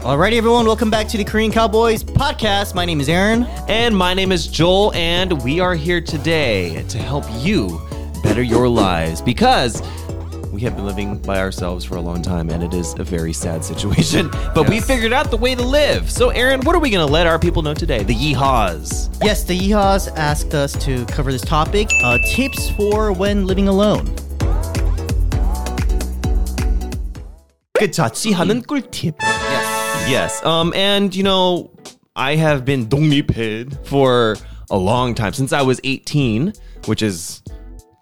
Alrighty, everyone, welcome back to the Korean Cowboys podcast. My name is Aaron. And my name is Joel, and we are here today to help you better your lives because we have been living by ourselves for a long time and it is a very sad situation. But we Yes. figured out the way to live. So, Aaron, what are we going to let our people know today? The yeehaws. Yes, the Yeehaws asked us to cover this topic uh, tips for when living alone. 그 자취하는 꿀팁. yes. Um, and you know, I have been Dongipid for a long time since I was 18, which is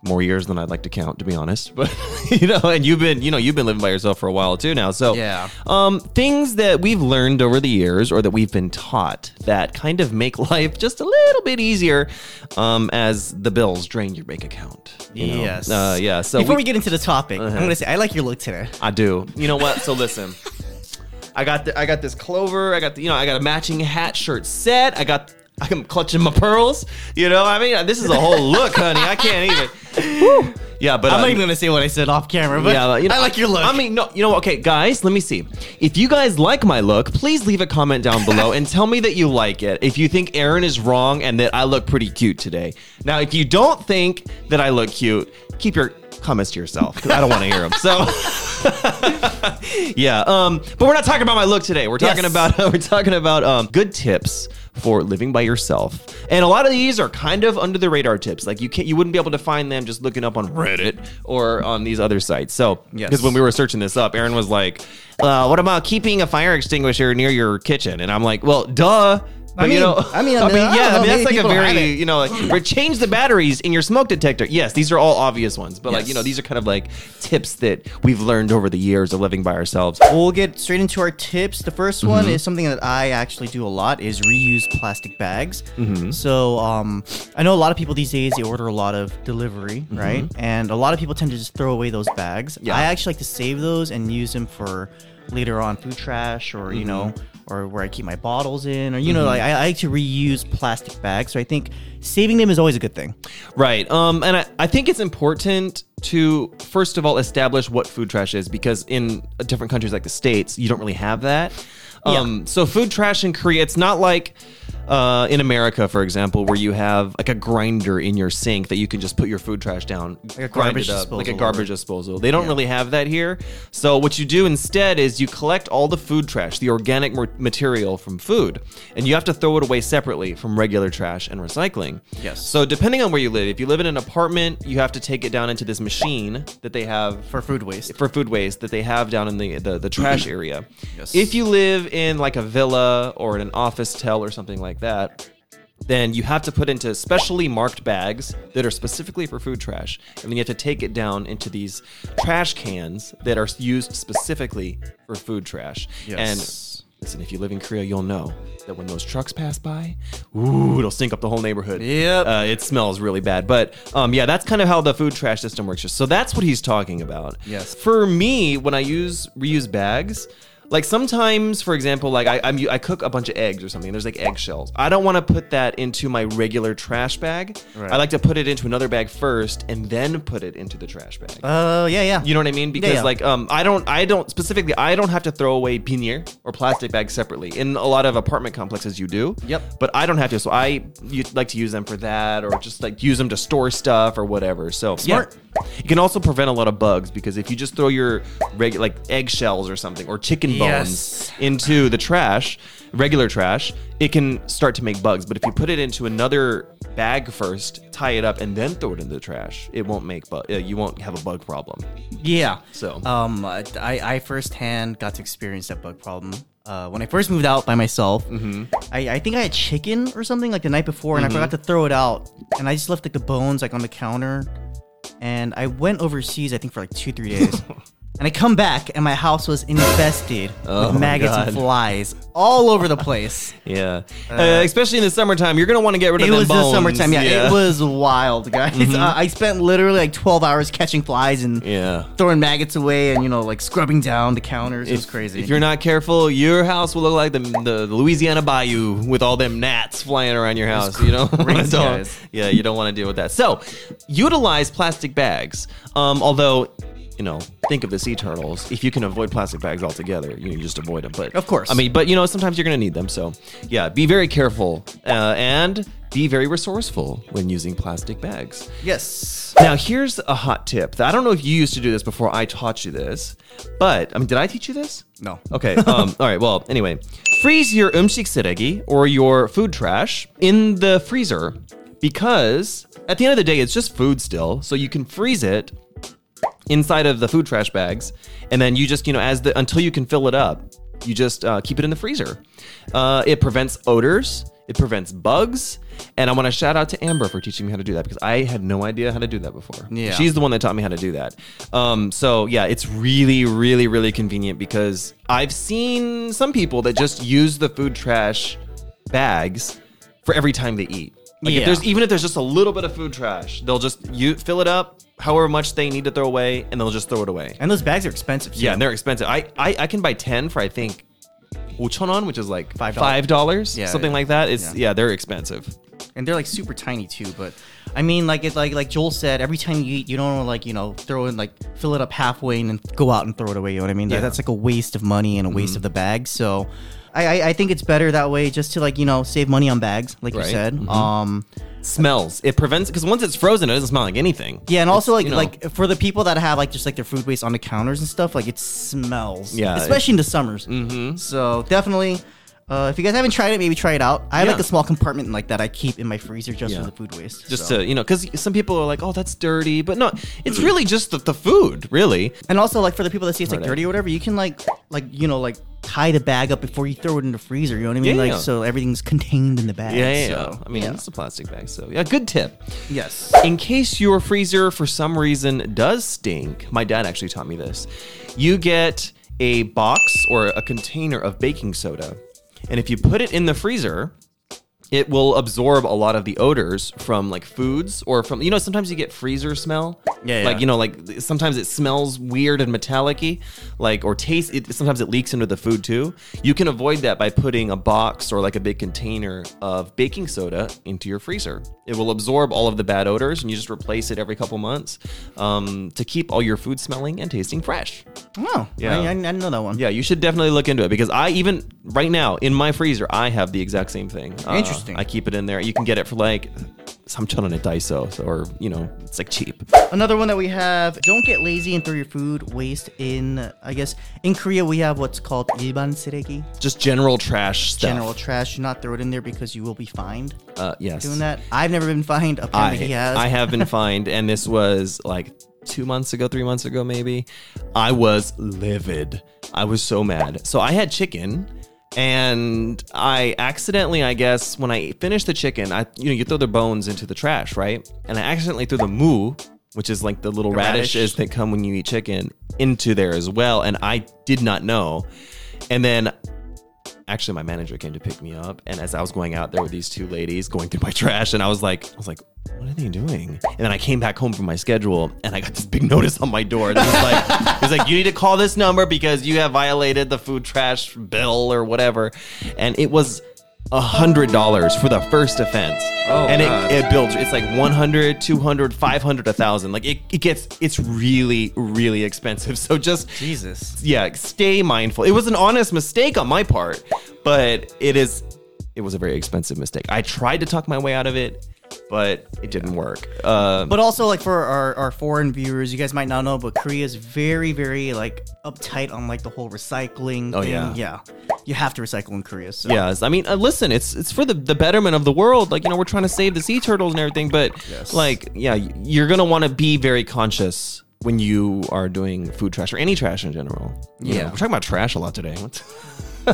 more years than I'd like to count, to be honest. But you know, and you've been, you know, you've been living by yourself for a while too now. So yeah, um, things that we've learned over the years, or that we've been taught, that kind of make life just a little bit easier, um, as the bills drain your bank account. You know? Yes. Uh, yeah. So before we, we, get into the topic, uh-huh. I'm gonna say I like your look today. I do. You know what? So listen. I got the, I got this clover. I got the, you know I got a matching hat shirt set. I got I'm clutching my pearls. You know I mean this is a whole look, honey. I can't even. Yeah, but I'm not um, even going to say what I said off camera, but yeah, you know, I like your look. I mean, no, you know, okay, guys, let me see. If you guys like my look, please leave a comment down below and tell me that you like it. If you think Aaron is wrong and that I look pretty cute today. Now, if you don't think that I look cute, keep your comments to yourself because I don't want to hear them. So, yeah, um, but we're not talking about my look today. We're talking Yes. about we're talking about um, good tips for living by yourself. And a lot of these are kind of under the radar tips. Like you can't you wouldn't be able to find them just looking up on Reddit or on these other sites. So Yes. because when we were searching this up, Aaron was like, uh, what about keeping a fire extinguisher near your kitchen? And I'm like, well, duh. But mean- you know, I mean, I I mean, I yeah, know, I mean, that's like a very, you know, like, change the batteries in your smoke detector. Yes, these are all obvious ones, but like, you know, these are kind of like tips that we've learned over the years of living by ourselves. We'll get straight into our tips. The 1st one Mm-hmm. is something that I actually do a lot is reuse plastic bags. Mm-hmm. So um, I know a lot of people these days they order a lot of delivery, right? And a lot of people tend to just throw away those bags. Mm-hmm. Yeah. I actually like to save those and use them for later on food trash or you know Mm-hmm. Or where I keep my bottles in or you know like I, I like to reuse plastic bags. So I think saving them is always a good thing. Right. Um, and I, I think it's important to first of all establish what food trash is because in different countries like the states, you don't really have that. Um, so food trash in Korea, it's not like uh, in America, for example, where you have like a grinder in your sink that you can just put your food trash down, like a garbage up, like a garbage disposal. They don't really have that here. So what you do instead is you collect all the food trash, the organic material from food, and you have to throw it away separately from regular trash and recycling. Yes. So depending on where you live, if you live in an apartment, you have to take it down into this machine that they have For food waste. for food waste that they have down in the the, the trash area. Yes. If you live in like a villa or in an officetel or something like that, then you have to put into specially marked bags that are specifically for food trash, and then you have to take it down into these trash cans that are used specifically for food trash. Yes. And listen, if you live in Korea, you'll know that when those trucks pass by, ooh, it'll stink up the whole neighborhood. Yep. Uh, it smells really bad. But um, yeah, that's kind of how the food trash system works. So that's what he's talking about. Yes. For me, when I use reuse bags, like sometimes, for example, like I, I'm I cook a bunch of eggs or something. There's like eggshells. I don't want to put that into my regular trash bag. Right. I like to put it into another bag first and then put it into the trash bag. Uh, yeah, yeah. You know what I mean? Because yeah. like um I don't I don't specifically I don't have to throw away pinier or plastic bags separately. In a lot of apartment complexes you do. Yep. But I don't have to. So I you like to use them for that or just like use them to store stuff or whatever. So Smart. Yeah. You can also prevent a lot of bugs because if you just throw your regular like eggshells or something or chicken bones Yes. into the trash, regular trash, it can start to make bugs. But if you put it into another bag first, tie it up, and then throw it into the trash, it won't make bug. Uh, you won't have a bug problem. Yeah. So- um, I I firsthand got to experience that bug problem. Uh, when I first moved out by myself, Mm-hmm. I, I think I had chicken or something like the night before, and I forgot to throw it out, and I just left like the bones like on the counter, and I went overseas I think for like two three days. And I come back and my house was infested Oh, with maggots God. and flies all over the place. Yeah, uh, especially in the summertime, you're gonna want to get rid of them. It them was bones. the summertime. Yeah, it was wild, guys. Uh, I spent literally like 12 hours catching flies and Yeah. throwing maggots away and, you know, like scrubbing down the counters. It was crazy. If you're not careful, your house will look like the, the Louisiana Bayou with all them gnats flying around your house. You know, crazy, Don't- guys. yeah, you don't want to deal with that. So, utilize plastic bags. Um, although you know, think of the sea turtles. If you can avoid plastic bags altogether, you, know, you just avoid them. But Of course. I mean, but you know, sometimes you're gonna need them. So yeah, be very careful uh, and be very resourceful when using plastic bags. Yes. Now, here's a hot tip. I don't know if you used to do this before I taught you this, but I mean, did I teach you this? No. Okay. Um, all right. Well, anyway, freeze your umshik or your food trash in the freezer because at the end of the day, it's just food still. So you can freeze it inside of the food trash bags, and then you just you know as the until you can fill it up, you just uh, keep it in the freezer. Uh, it prevents odors. It prevents bugs. And I want to shout out to Amber for teaching me how to do that because I had no idea how to do that before. Yeah. She's the one that taught me how to do that. Um, so yeah, it's really, really, really convenient because I've seen some people that just use the food trash bags for every time they eat. Like if Yeah. there's even if there's just a little bit of food trash, they'll just you fill it up however much they need to throw away, and they'll just throw it away. And those bags are expensive. Too. Yeah, and they're expensive. I, I I can buy ten for I think uchonon, which is like Five dollars. five dollars, Yeah, something yeah. like that. It's Yeah. yeah. they're expensive. and they're like super tiny too. But I mean, like it, like like Joel said, every time you eat, you don't want like you know throw in like fill it up halfway and then go out and throw it away. You know what I mean? Yeah. Mm-hmm. That's like a waste of money and a waste of the bag. So. I, I, I think it's better that way just to like you know save money on bags like you Right. said Mhm. um Smells. It prevents because once it's frozen, it doesn't smell like anything. yeah and also like you know. like for the people that have like just like their food waste on the counters and stuff like it smells Yeah, especially in the summers mm-hmm. so definitely uh, if you guys haven't tried it maybe try it out I have Yeah. like a small compartment like that I keep in my freezer just Yeah. for the food waste Just so. to you know, because some people are like, "Oh, that's dirty," but no, it's really just the, the food, really. And also, like for the people that see it's like Right. dirty or whatever, you can like, like you know, like tie the bag up before you throw it in the freezer. You know what I mean? Yeah, like yeah. so everything's contained in the bag. Yeah, yeah. so, yeah. I mean, yeah. it's a plastic bag, so yeah, good tip. yes. In case your freezer for some reason does stink, my dad actually taught me this. You get a box or a container of baking soda, and if you put it in the freezer, it will absorb a lot of the odors from like foods or from you know sometimes you get freezer smell Yeah, like you know like sometimes it smells weird and metallic-y like or taste it sometimes it leaks into the food too you can avoid that by putting a box or like a big container of baking soda into your freezer it will absorb all of the bad odors and you just replace it every couple months um, to keep all your food smelling and tasting fresh Oh, Yeah. I, I, know that one. yeah, you should definitely look into it because I even right now in my freezer I have the exact same thing. Uh, Interesting. I keep it in there. You can get it for like some ton at Daiso, so, or you know, it's like cheap. Another one that we have: don't get lazy and throw your food waste in. I guess in Korea we have what's called ilban siregi, Just general trash stuff. general trash. Do not throw it in there because you will be fined Uh, yes. doing that. I've never been fined. I, Apparently, he has. I have been fined, and this was like two months ago, three months ago, maybe. I was livid. I was so mad. So I had chicken, and I accidentally, I guess, when I finished the chicken, I you know you throw the bones into the trash, right? And I accidentally threw the moo, which is like the little radish. radishes that come when you eat chicken, into there as well, and I did not know. And then actually my manager came to pick me up and as i was going out there were these two ladies going through my trash and i was like i was like what are they doing? And then i came back home from my schedule and i got this big notice on my door. That was like it was like you need to call this number because you have violated the food trash bill or whatever. And it was a hundred dollars for the first offense Oh, and God. it, it builds it's like 100 200 500 a thousand like it, it gets it's really really expensive so just Jesus. yeah, stay mindful. It was an honest mistake on my part, but it is it was a very expensive mistake. I tried to talk my way out of it, but it didn't work. Uh, But also, like for our, our foreign viewers, you guys might not know, but Korea is very, very like uptight on like the whole recycling. Oh, thing. yeah. yeah. You have to recycle in Korea. So. yes, I mean, uh, listen, it's it's for the, the betterment of the world. Like you know, we're trying to save the sea turtles and everything, but Yes. like yeah, you're gonna want to be very conscious when you are doing food trash or any trash in general. Know, Yeah. we're talking about trash a lot today.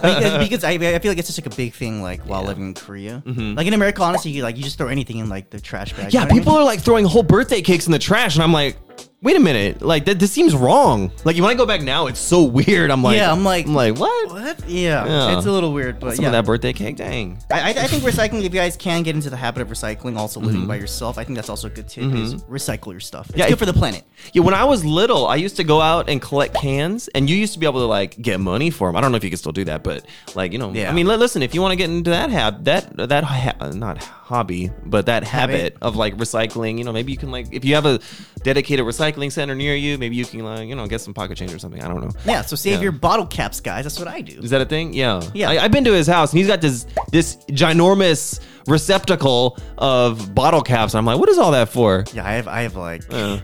Because, because I, I feel like it's just like a big thing like while living in Korea. Like in America, honestly, you like you just throw anything in like the trash bag. Mm-hmm. Yeah, people are like throwing whole birthday cakes in the trash, and I'm like, wait a minute, like that, this seems wrong. Like when I go back now, it's so weird. I'm like, Yeah, I'm like- I'm like, what? What? Yeah, Yeah. it's a little weird, but Some yeah. of that birthday cake, dang. I, I I think recycling, if you guys can get into the habit of recycling, also living Mm-hmm. by yourself, I think that's also a good tip. Is recycle your stuff. It's Yeah, good if- for the planet. Yeah, when I was little, I used to go out and collect cans, and you used to be able to like get money for them. I don't know if you can still do that, but like you know, Yeah. I mean, li- listen, if you want to get into that hab that that ha- not hobby, but that habit, Habit. of like recycling, you know, maybe you can like if you have a dedicated recycling center near you. Maybe you can, like, you know, get some pocket change or something. I don't know. Yeah, so save Yeah. your bottle caps, guys. That's what I do. Is that a thing? Yeah. Yeah. I, I've been to his house and he's got this this ginormous receptacle of bottle caps. I'm like, what is all that for? Yeah, I have I have like Uh,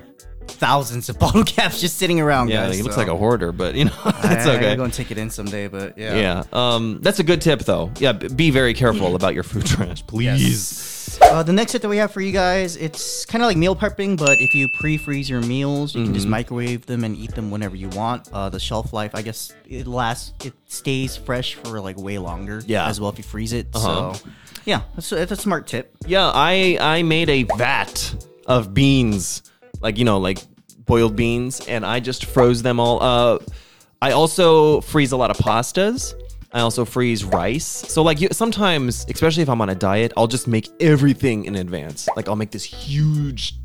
thousands of bottle caps just sitting around, yeah, guys. he looks like a hoarder, but you know, it's I okay. gotta go and take it in someday, but yeah. Yeah. Um, that's a good tip, though. Yeah, be very careful about your food trash, please. Uh, the next tip that we have for you guys, it's kind of like meal prepping, but if you pre-freeze your meals, you can Mm-hmm. just microwave them and eat them whenever you want. Uh, the shelf life, I guess, it lasts, it stays fresh for like way longer. Yeah. as well if you freeze it. Uh-huh. So, yeah, that's, that's a smart tip. Yeah, I I made a vat of beans, like you know, like boiled beans, and I just froze them all. Uh, I also freeze a lot of pastas. I also freeze rice. So like you, sometimes, especially if I'm on a diet, I'll just make everything in advance. Like I'll make this huge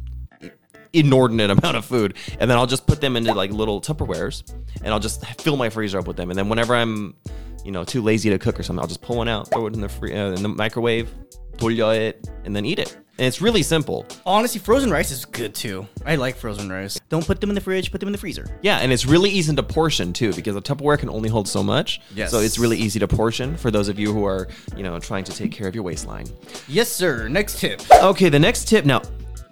inordinate amount of food and then I'll just put them into like little Tupperwares and I'll just fill my freezer up with them and then whenever I'm you know too lazy to cook or something I'll just pull one out throw it in the free, uh, in the microwave 돌려 it and then eat it and it's really simple Honestly, frozen rice is good too. I like frozen rice. Don't put them in the fridge. Put them in the freezer. yeah and it's really easy to portion too because a Tupperware can only hold so much Yes. so it's really easy to portion for those of you who are you know trying to take care of your waistline Yes, sir. Next tip. Okay, the next tip. Now,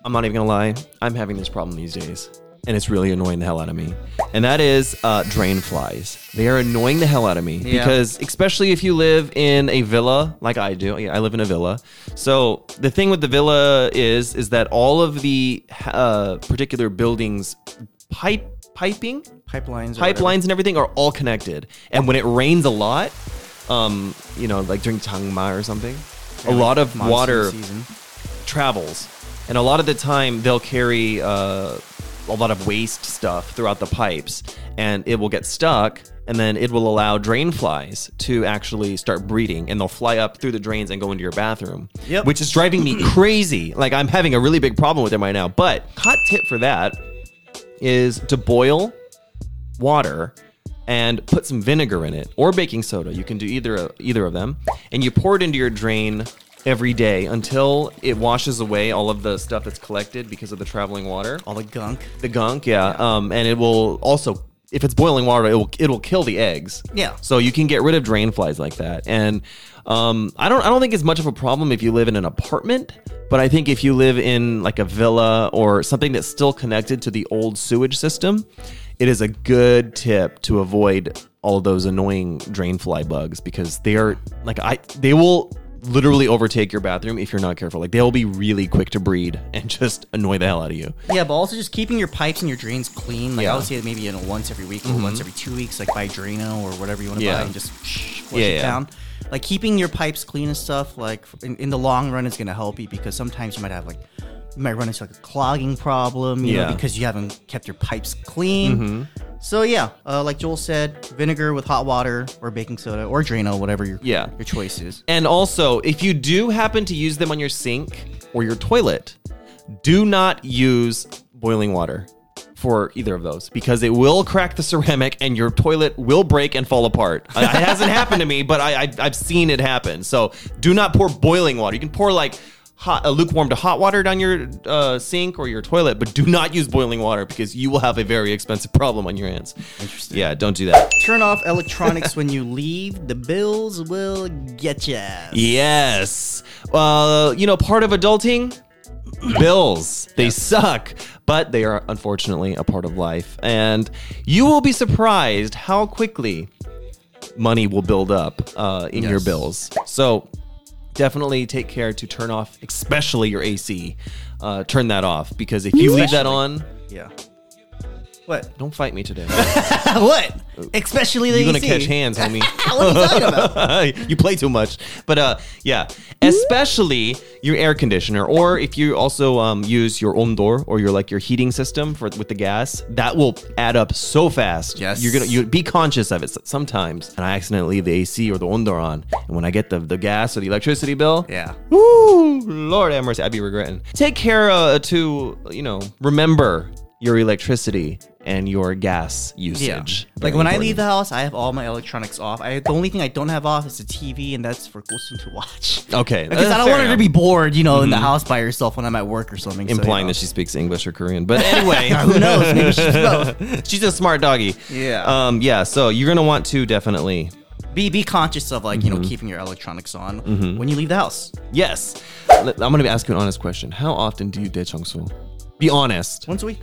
I'm not even gonna lie. I'm having this problem these days, and it's really annoying the hell out of me. And that is uh, drain flies. They are annoying the hell out of me Yeah. because, especially if you live in a villa like I do. Yeah, I live in a villa. So the thing with the villa is, is that all of the uh, particular buildings pipe piping Pipelines. pipelines and everything are all connected. And when it rains a lot, um, you know, like during Jangma or something, a Yeah, lot of water season. travels, and a lot of the time they'll carry uh, a lot of waste stuff throughout the pipes, and it will get stuck, and then it will allow drain flies to actually start breeding, and they'll fly up through the drains and go into your bathroom. Yep. Which is driving me crazy. Like I'm having a really big problem with them right now. But hot tip for that is to boil water and put some vinegar in it or baking soda. You can do either either of them, and you pour it into your drain every day until it washes away all of the stuff that's collected because of the traveling water, All the gunk. the gunk. Yeah, um, and it will also. If it's boiling water, it will it'll kill the eggs. Yeah. So you can get rid of drain flies like that. And um, I don't I don't think it's much of a problem if you live in an apartment, but I think if you live in like a villa or something that's still connected to the old sewage system, it is a good tip to avoid all those annoying drain fly bugs because they are like I they will literally overtake your bathroom if you're not careful. Like they'll be really quick to breed and just annoy the hell out of you. Yeah, but also just keeping your pipes and your drains clean. Like Yeah. Mm-hmm. I would say maybe you know once every week or once every two weeks, like buy Drano or whatever you want to Yeah. buy and just flush Yeah, it down. Like keeping your pipes clean and stuff, like in, in the long run, is gonna help you because sometimes you might have like you might run into like a clogging problem, you Yeah. Mm-hmm. know, because you haven't kept your pipes clean. So yeah, uh, like Joel said, vinegar with hot water or baking soda or Drano, whatever your Yeah. your choice is. And also, if you do happen to use them on your sink or your toilet, do not use boiling water for either of those because it will crack the ceramic and your toilet will break and fall apart. It hasn't happened to me, but I, I, I've seen it happen. So do not pour boiling water. You can pour like hot, uh, lukewarm to hot water down your uh, sink or your toilet, but do not use boiling water because you will have a very expensive problem on your hands. Interesting. Yeah, don't do that. Turn off electronics when you leave. The bills will get ya. Yes. Well, you know, part of adulting, bills. They suck, but they are unfortunately a part of life. And you will be surprised how quickly money will build up uh, in your bills. So definitely take care to turn off, especially your AC. Uh, turn that off because if you leave that on, Yeah. What? don't fight me today. what? Especially the You're gonna AC. catch hands, homie. what are you talking about? you play too much. But uh, yeah, especially your air conditioner, or if you also um, use your ondol or your like your heating system for with the gas, that will add up so fast. Yes. you're gonna you be conscious of it sometimes. And I accidentally leave the AC or the ondol on, and when I get the the gas or the electricity bill, Yeah. Woo, Lord have mercy, I'd be regretting. Take care uh, to, you know, remember your electricity and your gas usage. Yeah. Like when I leave the house, I have all my electronics off. I the only thing I don't have off is the TV, and that's for Gulsun to watch. Okay, Because I don't want her to be bored, you know, in the house by herself when I'm at work or something. so, you implying know. that she speaks English or Korean. But anyway, Who knows? Maybe she's both. she's a smart doggy. Yeah. Um. Yeah. So you're gonna want to definitely. Be be conscious of like you Mm-hmm. know keeping your electronics on when you leave the house. Yes. I'm gonna ask you an honest question. How often do you daechongsu? Be honest. Once a week.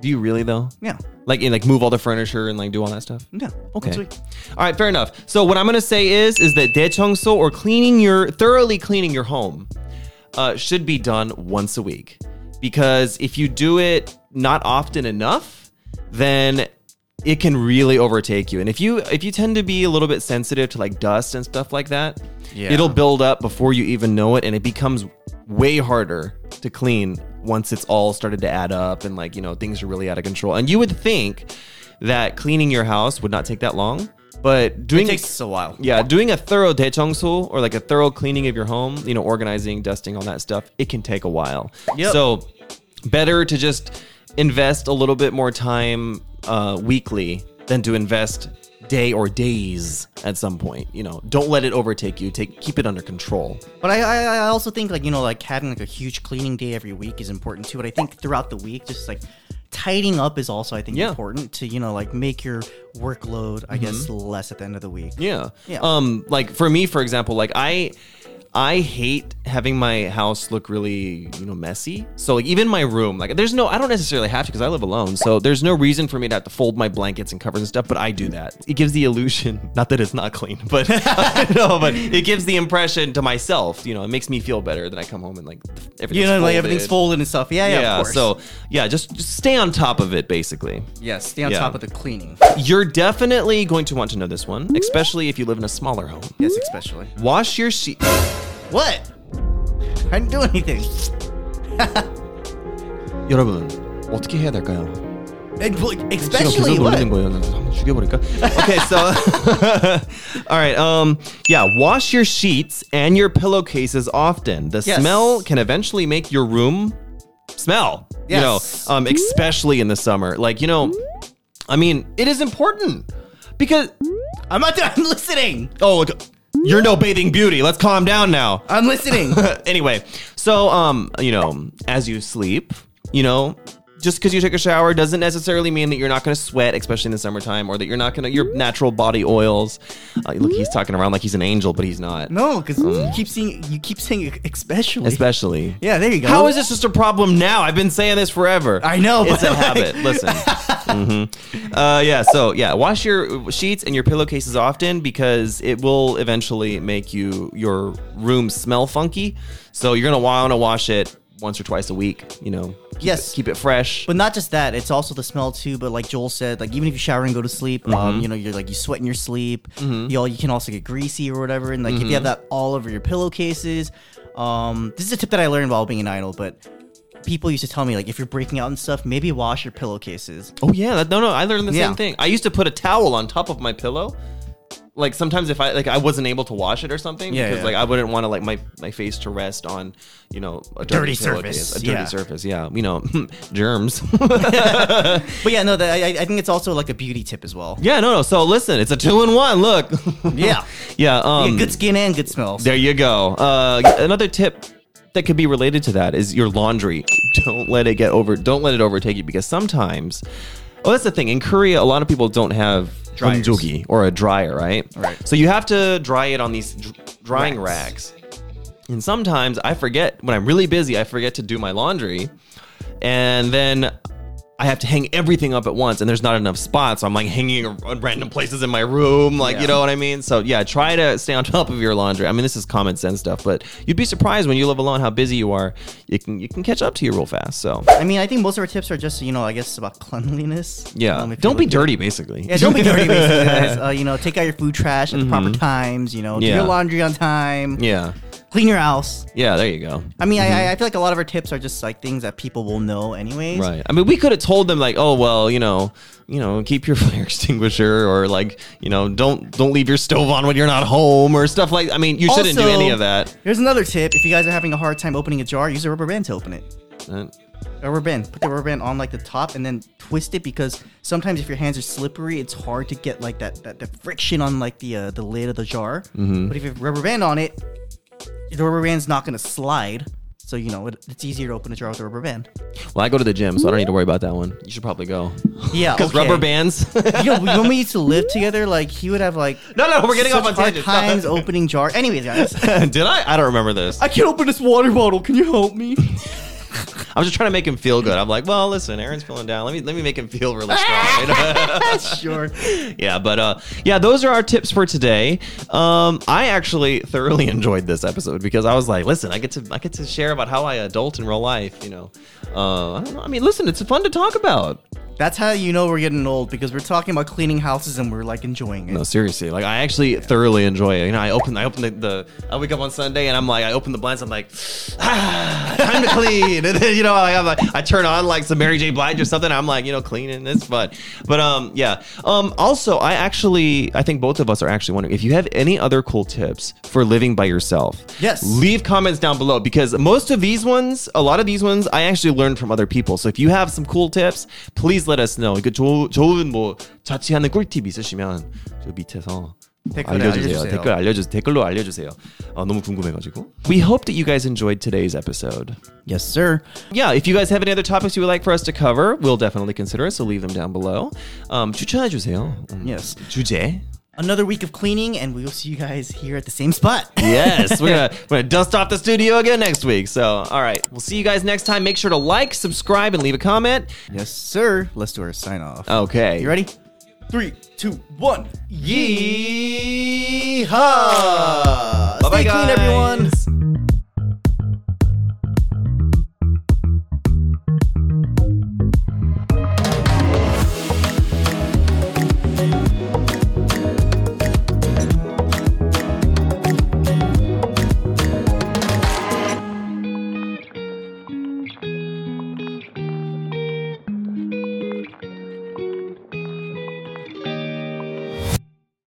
Do you really though? Yeah. Like, and, like move all the furniture and like do all that stuff. Yeah. Okay. Once a week. All right, fair enough. So what I'm gonna say is, is that daechongso or cleaning your thoroughly cleaning your home, uh, should be done once a week, because if you do it not often enough, then it can really overtake you. And if you if you tend to be a little bit sensitive to like dust and stuff like that, Yeah. it'll build up before you even know it, and it becomes way harder to clean once it's all started to add up and like you know things are really out of control. And you would think that cleaning your house would not take that long, but doing It takes a while. yeah, doing a thorough daechongsu or like a thorough cleaning of your home, you know, organizing, dusting, all that stuff, it can take a while. Yep. So better to just invest a little bit more time uh, weekly than to invest day or days at some point. You know, don't let it overtake you. Take keep it under control. But I, I I also think like you know like having like a huge cleaning day every week is important too. But I think throughout the week, just like tidying up is also I think Yeah. Mm-hmm. important to you know like make your workload I guess less at the end of the week. Yeah. Yeah. Um, like for me, for example, like I I hate having my house look really, you know, messy. So like even my room, like there's no I don't necessarily have to because I live alone. So there's no reason for me to have to fold my blankets and covers and stuff, but I do that. It gives the illusion, not that it's not clean, but no, but it gives the impression to myself, you know, it makes me feel better that I come home and like everything's You know like folded. everything's folded and stuff. Yeah, yeah. Yeah, of course. so yeah, just, just stay on top of it basically. yes, stay on Yeah. top of the cleaning. You're definitely going to want to know this one, especially if you live in a smaller home. Yes, especially. Wash your sheet. What? I didn't do anything. 여러분 어떻게 해야 될까요? And, like, 지금 especially 계속 what? 놀리는 거예요. 나 한번 죽여버릴까? Okay, so all right, um, yeah, wash your sheets and your pillowcases often. The Yes. smell can eventually make your room smell. You know, Yes. um, especially in the summer. Like you know, I mean, it is important because I'm not. I'm listening. oh, look, you're no bathing beauty. Let's calm down now. I'm listening. anyway, so um, you know, as you sleep, you know, just because you take a shower doesn't necessarily mean that you're not going to sweat, especially in the summertime, or that you're not going to your natural body oils. Uh, look, he's talking around like he's an angel, but he's not. no, because you keep seeing. You keep saying especially. Especially. Yeah, there you go. How is this just a problem now? I've been saying this forever. I know, It's a like- habit. Listen. hmm Uh, yeah. So yeah, wash your sheets and your pillowcases often because it will eventually make you your room smell funky. So you're gonna want to wash it once or twice a week. You know. Keep Yes. It, keep it fresh. But not just that, it's also the smell too. But like Joel said, like even if you shower and go to sleep, Mm-hmm. um, you know, you're like you sweat in your sleep. You know, you can also get greasy or whatever. And like if you have Mm-hmm. that all over your pillowcases, um, this is a tip that I learned while being an idol. But people used to tell me like if you're breaking out and stuff, maybe wash your pillowcases. oh yeah. That, no, no. I learned the Yeah. same thing. I used to put a towel on top of my pillow. Like sometimes if I like I wasn't able to wash it or something Yeah, because yeah. like I wouldn't want to like my my face to rest on you know a Dirty pillowcase, surface, a dirty yeah. surface yeah you know germs But yeah, no, that, I, I think it's also like a beauty tip as well. Yeah, no, no. So listen, it's a two in one. Look. Yeah. yeah. Um, Yeah, good skin and good smells. there you go. Uh, another tip that could be related to that is your laundry. Don't let it get over. Don't let it overtake you because sometimes. Well, that's the thing. In Korea, a lot of people don't have Dryers. or a dryer, right? Right. So you have to dry it on these dr- drying rags. Racks. And sometimes I forget when I'm really busy, I forget to do my laundry. And then I have to hang everything up at once and there's not enough spots. So I'm like hanging at random places in my room. Like, Yeah. you know what I mean? So yeah, try to stay on top of your laundry. I mean, this is common sense stuff, but you'd be surprised when you live alone how busy you are. You can you can catch up to you real fast. So I mean, I think most of our tips are just you know, I guess about cleanliness. yeah, Um, don't be dirty basically. Yeah, don't be dirty, basically, guys. Uh, you know, take out your food trash at the proper times. You know, do Mm-hmm. Yeah. your laundry on time. yeah. Clean your house. Yeah, there you go. I mean, I, I feel like a lot of our tips are just like things that people will know anyways. Right. I mean, we could have told them like, oh well, you know, you know, keep your fire extinguisher, or like, you know, don't don't leave your stove on when you're not home, or stuff like. I mean, you shouldn't do Also- any of that. Here's another tip: if you guys are having a hard time opening a jar, use a rubber band to open it. Uh, a rubber band. Put the rubber band on like the top and then twist it because sometimes if your hands are slippery, it's hard to get like that that, that friction on like the uh, the lid of the jar. But if you have rubber band on it, the rubber band's not gonna slide. So you know it, it's easier to open a jar with a rubber band. Well, I go to the gym, so I don't need to worry about that one. You should probably go. Yeah, Because okay. rubber bands. You know, when we used to live together, like he would have like no, no, we're getting off on hard times opening jar. Anyways, guys, Did I? I don't remember this. I can't open this water bottle. Can you help me? I was just trying to make him feel good. I'm like, well, listen, Aaron's feeling down. Let me let me make him feel really strong. sure. yeah, but uh, yeah, those are our tips for today. Um, I actually thoroughly enjoyed this episode because I was like, listen, I get to I get to share about how I adult in real life. You know, uh, I don't know. I mean, listen, it's fun to talk about. That's how you know we're getting old because we're talking about cleaning houses and we're like enjoying it. No, seriously, like I actually thoroughly enjoy it. You know, I open I open the, the I wake up on Sunday and I'm like I open the blinds. I'm like, ah, time to clean. And then you know, like, I'm like I turn on like some Mary J. Blige or something. I'm like, you know, cleaning. It's fun. But um, yeah. Um, also, I actually I think both of us are actually wondering if you have any other cool tips for living by yourself. Yes. Leave comments down below because most of these ones, a lot of these ones, I actually learned from other people. So if you have some cool tips, please let us know. 그 좋, 좋은 뭐 자취하는 꿀팁 있으시면 저 밑에서 댓글에 알려주세요. 알려주세요. 댓글 알려주세요. 댓글로 알려주세요. 어, 너무 궁금해가지고. We hope that you guys enjoyed today's episode. Yes, sir. Yeah, if you guys have any other topics you would like for us to cover, we'll definitely consider it. So leave them down below. Um, 추천해 주세요. 음, Yes. 주제. Another week of cleaning, and we will see you guys here at the same spot. Yes, we're gonna we're gonna dust off the studio again next week. So, all right, we'll see you guys next time. Make sure to like, subscribe, and leave a comment. yes, sir. Let's do our sign off. Okay. You ready? Three, two, one. Yeehaw! Yeehaw! Bye-bye, Stay clean, guys. everyone.